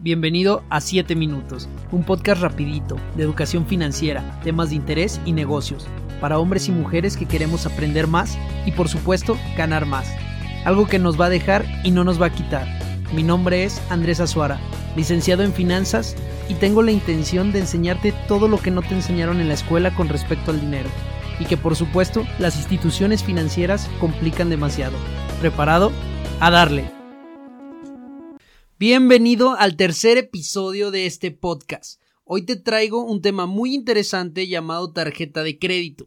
Bienvenido a 7 Minutos, un podcast rapidito de educación financiera, temas de interés y negocios, para hombres y mujeres que queremos aprender más y por supuesto ganar más. Algo que nos va a dejar y no nos va a quitar. Mi nombre es Andrés Azuara, licenciado en finanzas y tengo la intención de enseñarte todo lo que no te enseñaron en la escuela con respecto al dinero y que por supuesto las instituciones financieras complican demasiado. ¿Preparado? A darle. Bienvenido al tercer episodio de este podcast. Hoy te traigo un tema muy interesante llamado tarjeta de crédito.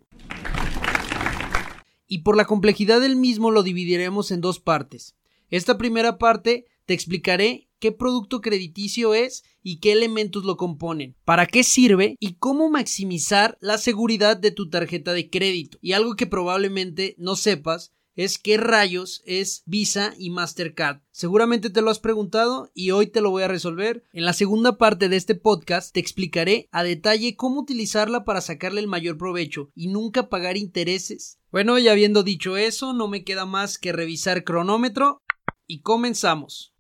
Y por la complejidad del mismo lo dividiremos en dos partes. Esta primera parte te explicaré qué producto crediticio es y qué elementos lo componen, para qué sirve y cómo maximizar la seguridad de tu tarjeta de crédito. Y algo que probablemente no sepas es qué rayos es Visa y Mastercard. Seguramente te lo has preguntado y hoy te lo voy a resolver. En la segunda parte de este podcast te explicaré a detalle cómo utilizarla para sacarle el mayor provecho y nunca pagar intereses. Bueno, ya habiendo dicho eso, no me queda más que revisar cronómetro y comenzamos.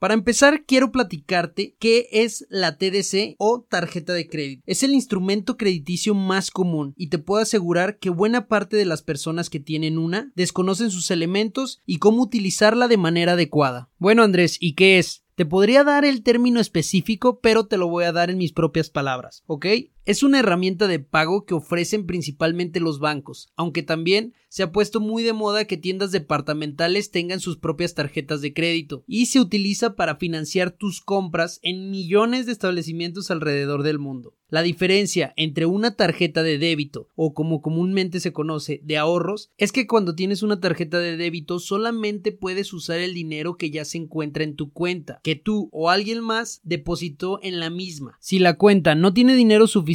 Para empezar, quiero platicarte qué es la TDC o tarjeta de crédito. Es el instrumento crediticio más común y te puedo asegurar que buena parte de las personas que tienen una desconocen sus elementos y cómo utilizarla de manera adecuada. Bueno, Andrés, ¿y qué es? Te podría dar el término específico, pero te lo voy a dar en mis propias palabras, ¿ok? Es una herramienta de pago que ofrecen principalmente los bancos, aunque también se ha puesto muy de moda que tiendas departamentales tengan sus propias tarjetas de crédito y se utiliza para financiar tus compras en millones de establecimientos alrededor del mundo. La diferencia entre una tarjeta de débito o como comúnmente se conoce de ahorros es que cuando tienes una tarjeta de débito solamente puedes usar el dinero que ya se encuentra en tu cuenta, que tú o alguien más depositó en la misma. Si la cuenta no tiene dinero suficiente,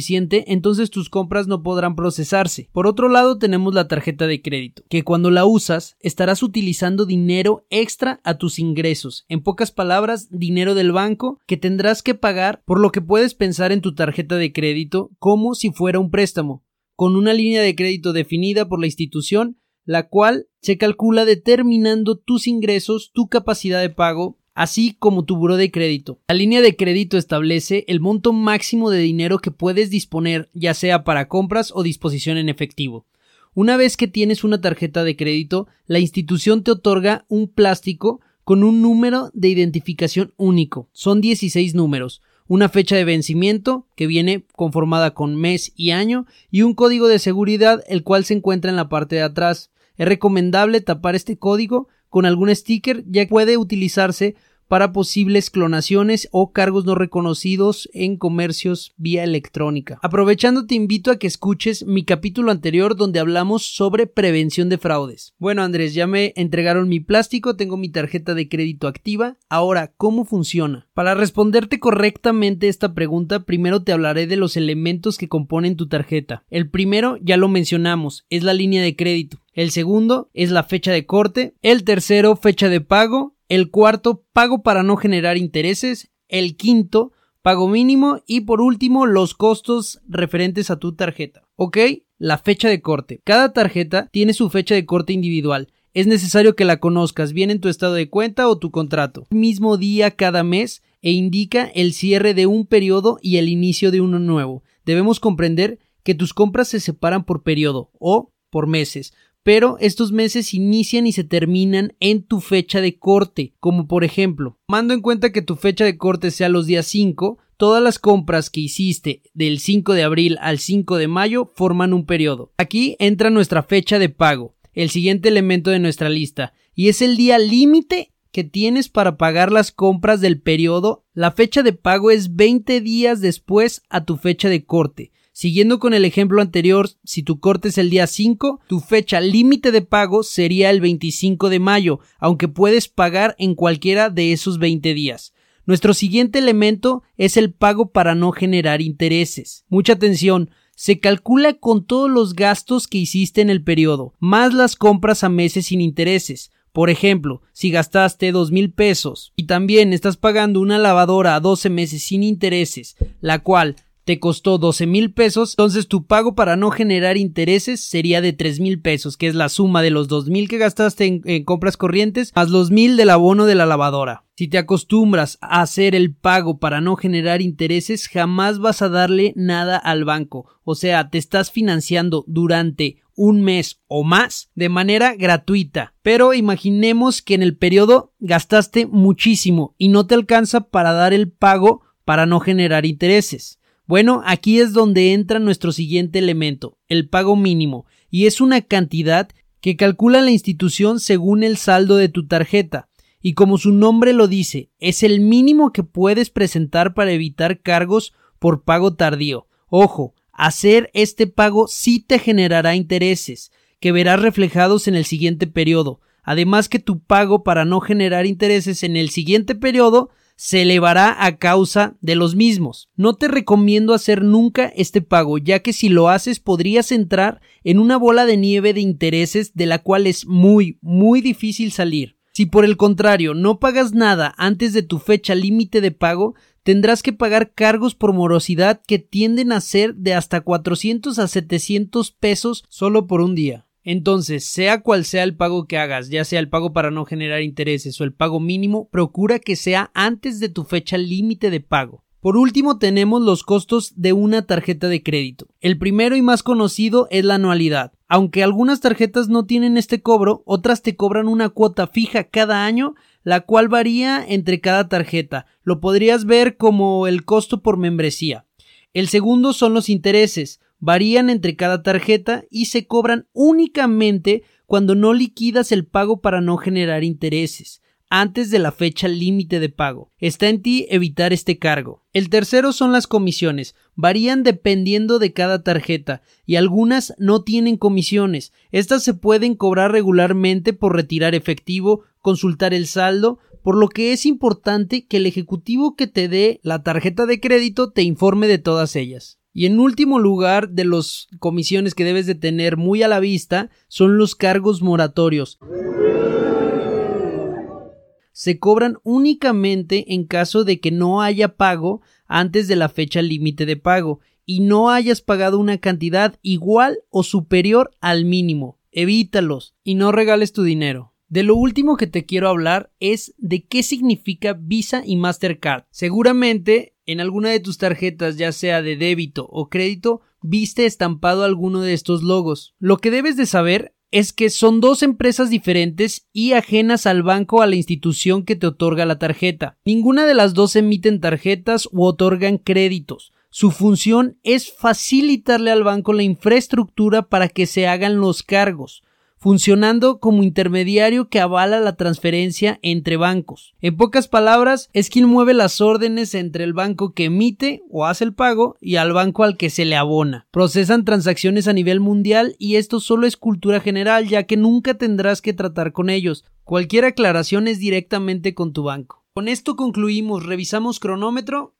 entonces tus compras no podrán procesarse. Por otro lado tenemos la tarjeta de crédito, que cuando la usas estarás utilizando dinero extra a tus ingresos. En pocas palabras, dinero del banco que tendrás que pagar por lo que puedes pensar en tu tarjeta de crédito como si fuera un préstamo, con una línea de crédito definida por la institución, la cual se calcula determinando tus ingresos, tu capacidad de pago, así como tu buro de crédito. La línea de crédito establece el monto máximo de dinero que puedes disponer, ya sea para compras o disposición en efectivo. Una vez que tienes una tarjeta de crédito, la institución te otorga un plástico con un número de identificación único. Son 16 números, una fecha de vencimiento que viene conformada con mes y año y un código de seguridad el cual se encuentra en la parte de atrás. Es recomendable tapar este código con algún sticker ya puede utilizarse para posibles clonaciones o cargos no reconocidos en comercios vía electrónica. Aprovechando te invito a que escuches mi capítulo anterior donde hablamos sobre prevención de fraudes. Bueno Andrés, ya me entregaron mi plástico, tengo mi tarjeta de crédito activa. Ahora, ¿cómo funciona? Para responderte correctamente esta pregunta, primero te hablaré de los elementos que componen tu tarjeta. El primero, ya lo mencionamos, es la línea de crédito. El segundo es la fecha de corte. El tercero, fecha de pago el cuarto, pago para no generar intereses, el quinto, pago mínimo y por último, los costos referentes a tu tarjeta. ¿Ok? La fecha de corte. Cada tarjeta tiene su fecha de corte individual. Es necesario que la conozcas bien en tu estado de cuenta o tu contrato. Mismo día cada mes e indica el cierre de un periodo y el inicio de uno nuevo. Debemos comprender que tus compras se separan por periodo o por meses pero estos meses inician y se terminan en tu fecha de corte, como por ejemplo, mando en cuenta que tu fecha de corte sea los días 5, todas las compras que hiciste del 5 de abril al 5 de mayo forman un periodo. Aquí entra nuestra fecha de pago, el siguiente elemento de nuestra lista, y es el día límite que tienes para pagar las compras del periodo. La fecha de pago es 20 días después a tu fecha de corte. Siguiendo con el ejemplo anterior, si tu corte es el día 5, tu fecha límite de pago sería el 25 de mayo, aunque puedes pagar en cualquiera de esos 20 días. Nuestro siguiente elemento es el pago para no generar intereses. Mucha atención, se calcula con todos los gastos que hiciste en el periodo, más las compras a meses sin intereses. Por ejemplo, si gastaste dos mil pesos y también estás pagando una lavadora a 12 meses sin intereses, la cual te costó 12 mil pesos, entonces tu pago para no generar intereses sería de 3 mil pesos, que es la suma de los 2 mil que gastaste en, compras corrientes más los mil del abono de la lavadora. Si te acostumbras a hacer el pago para no generar intereses, jamás vas a darle nada al banco. O sea, te estás financiando durante un mes o más de manera gratuita. Pero imaginemos que en el periodo gastaste muchísimo y no te alcanza para dar el pago para no generar intereses. Bueno, aquí es donde entra nuestro siguiente elemento, el pago mínimo, y es una cantidad que calcula la institución según el saldo de tu tarjeta. Y como su nombre lo dice, es el mínimo que puedes presentar para evitar cargos por pago tardío. Ojo, hacer este pago sí te generará intereses, que verás reflejados en el siguiente periodo. Además que tu pago para no generar intereses en el siguiente periodo se elevará a causa de los mismos. No te recomiendo hacer nunca este pago, ya que si lo haces podrías entrar en una bola de nieve de intereses de la cual es muy, muy difícil salir. Si por el contrario no pagas nada antes de tu fecha límite de pago, tendrás que pagar cargos por morosidad que tienden a ser de hasta 400 a 700 pesos solo por un día. Entonces, sea cual sea el pago que hagas, ya sea el pago para no generar intereses o el pago mínimo, procura que sea antes de tu fecha límite de pago. Por último, tenemos los costos de una tarjeta de crédito. El primero y más conocido es la anualidad. Aunque algunas tarjetas no tienen este cobro, otras te cobran una cuota fija cada año la cual varía entre cada tarjeta. Lo podrías ver como el costo por membresía. El segundo son los intereses. Varían entre cada tarjeta y se cobran únicamente cuando no liquidas el pago para no generar intereses antes de la fecha límite de pago. Está en ti evitar este cargo. El tercero son las comisiones. Varían dependiendo de cada tarjeta y algunas no tienen comisiones. Estas se pueden cobrar regularmente por retirar efectivo, consultar el saldo, por lo que es importante que el ejecutivo que te dé la tarjeta de crédito te informe de todas ellas. Y en último lugar de las comisiones que debes de tener muy a la vista son los cargos moratorios. Se cobran únicamente en caso de que no haya pago antes de la fecha límite de pago y no hayas pagado una cantidad igual o superior al mínimo. Evítalos y no regales tu dinero. De lo último que te quiero hablar es de qué significa Visa y Mastercard. Seguramente en alguna de tus tarjetas, ya sea de débito o crédito, viste estampado alguno de estos logos. Lo que debes de saber es que son dos empresas diferentes y ajenas al banco a la institución que te otorga la tarjeta. Ninguna de las dos emiten tarjetas u otorgan créditos. Su función es facilitarle al banco la infraestructura para que se hagan los cargos funcionando como intermediario que avala la transferencia entre bancos. En pocas palabras, es quien mueve las órdenes entre el banco que emite o hace el pago y al banco al que se le abona. Procesan transacciones a nivel mundial y esto solo es cultura general ya que nunca tendrás que tratar con ellos. Cualquier aclaración es directamente con tu banco. Con esto concluimos, revisamos cronómetro.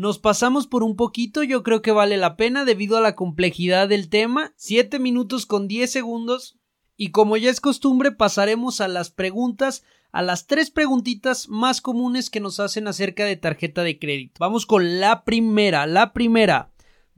Nos pasamos por un poquito, yo creo que vale la pena debido a la complejidad del tema. 7 minutos con 10 segundos. Y como ya es costumbre, pasaremos a las preguntas, a las tres preguntitas más comunes que nos hacen acerca de tarjeta de crédito. Vamos con la primera. La primera.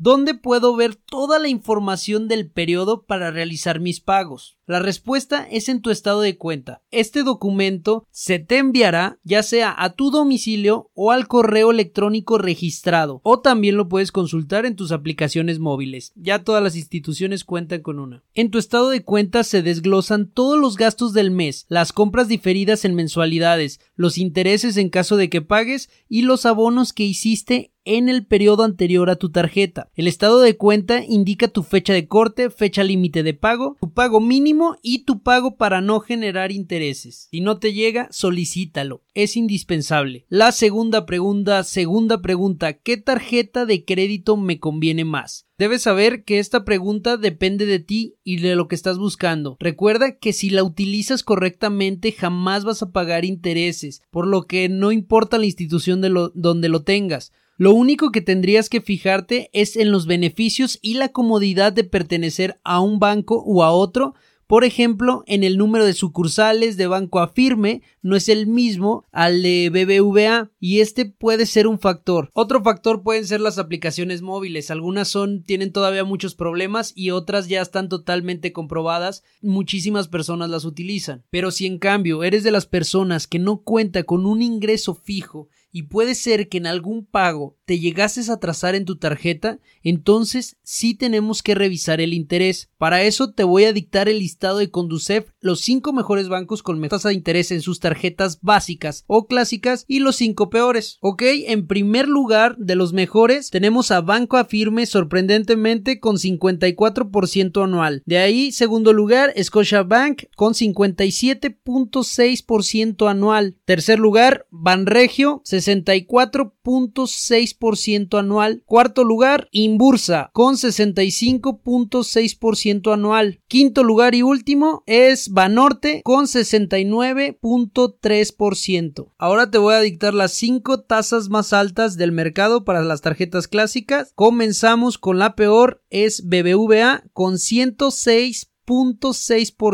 ¿Dónde puedo ver toda la información del periodo para realizar mis pagos? La respuesta es en tu estado de cuenta. Este documento se te enviará ya sea a tu domicilio o al correo electrónico registrado o también lo puedes consultar en tus aplicaciones móviles. Ya todas las instituciones cuentan con una. En tu estado de cuenta se desglosan todos los gastos del mes, las compras diferidas en mensualidades, los intereses en caso de que pagues y los abonos que hiciste en el periodo anterior a tu tarjeta. El estado de cuenta indica tu fecha de corte, fecha límite de pago, tu pago mínimo y tu pago para no generar intereses. Si no te llega, solicítalo. Es indispensable. La segunda pregunta, segunda pregunta, ¿qué tarjeta de crédito me conviene más? Debes saber que esta pregunta depende de ti y de lo que estás buscando. Recuerda que si la utilizas correctamente jamás vas a pagar intereses, por lo que no importa la institución de donde lo tengas. Lo único que tendrías que fijarte es en los beneficios y la comodidad de pertenecer a un banco o a otro Por ejemplo, en el número de sucursales de Banco Afirme no es el mismo al de BBVA y este puede ser un factor. Otro factor pueden ser las aplicaciones móviles. Algunas son tienen todavía muchos problemas y otras ya están totalmente comprobadas. Muchísimas personas las utilizan. Pero si en cambio eres de las personas que no cuenta con un ingreso fijo y puede ser que en algún pago te llegases a trazar en tu tarjeta, entonces sí tenemos que revisar el interés. Para eso te voy a dictar el listado de Conducef, los 5 mejores bancos con tasa de interés en sus tarjetas básicas o clásicas y los 5 peores. Ok, en primer lugar de los mejores tenemos a Banco Afirme sorprendentemente con 54% anual. De ahí, segundo lugar, Scotiabank con 57.6% anual. Tercer lugar, Banregio 64.6% anual. Cuarto lugar, Inbursa con 65.6% anual. Quinto lugar y último es Banorte con 69.3%. Ahora te voy a dictar las 5 tasas más altas del mercado para las tarjetas clásicas. Comenzamos con la peor, es BBVA con 106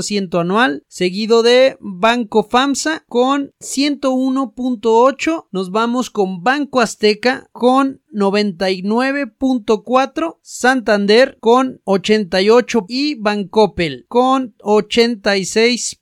ciento anual, seguido de Banco FAMSA con 101.8, nos vamos con Banco Azteca con 99.4, Santander con 88 y Bancopel con 86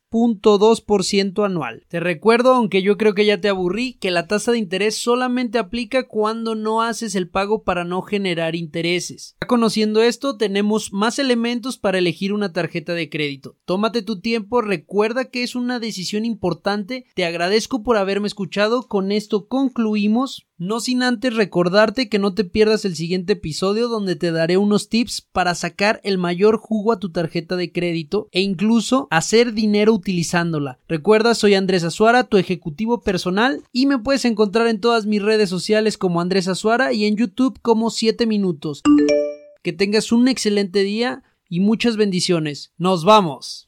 ciento anual. Te recuerdo, aunque yo creo que ya te aburrí, que la tasa de interés solamente aplica cuando no haces el pago para no generar intereses. Ya conociendo esto, tenemos más elementos para elegir una tarjeta de crédito. Tómate tu tiempo, recuerda que es una decisión importante. Te agradezco por haberme escuchado. Con esto concluimos. No sin antes recordarte que no te pierdas el siguiente episodio donde te daré unos tips para sacar el mayor jugo a tu tarjeta de crédito e incluso hacer dinero utilizándola. Recuerda, soy Andrés Azuara, tu ejecutivo personal y me puedes encontrar en todas mis redes sociales como Andrés Azuara y en YouTube como 7 minutos. Que tengas un excelente día y muchas bendiciones. Nos vamos.